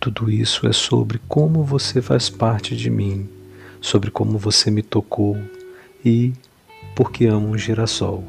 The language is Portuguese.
Tudo isso é sobre como você faz parte de mim, sobre como você me tocou e porque amo um girassol.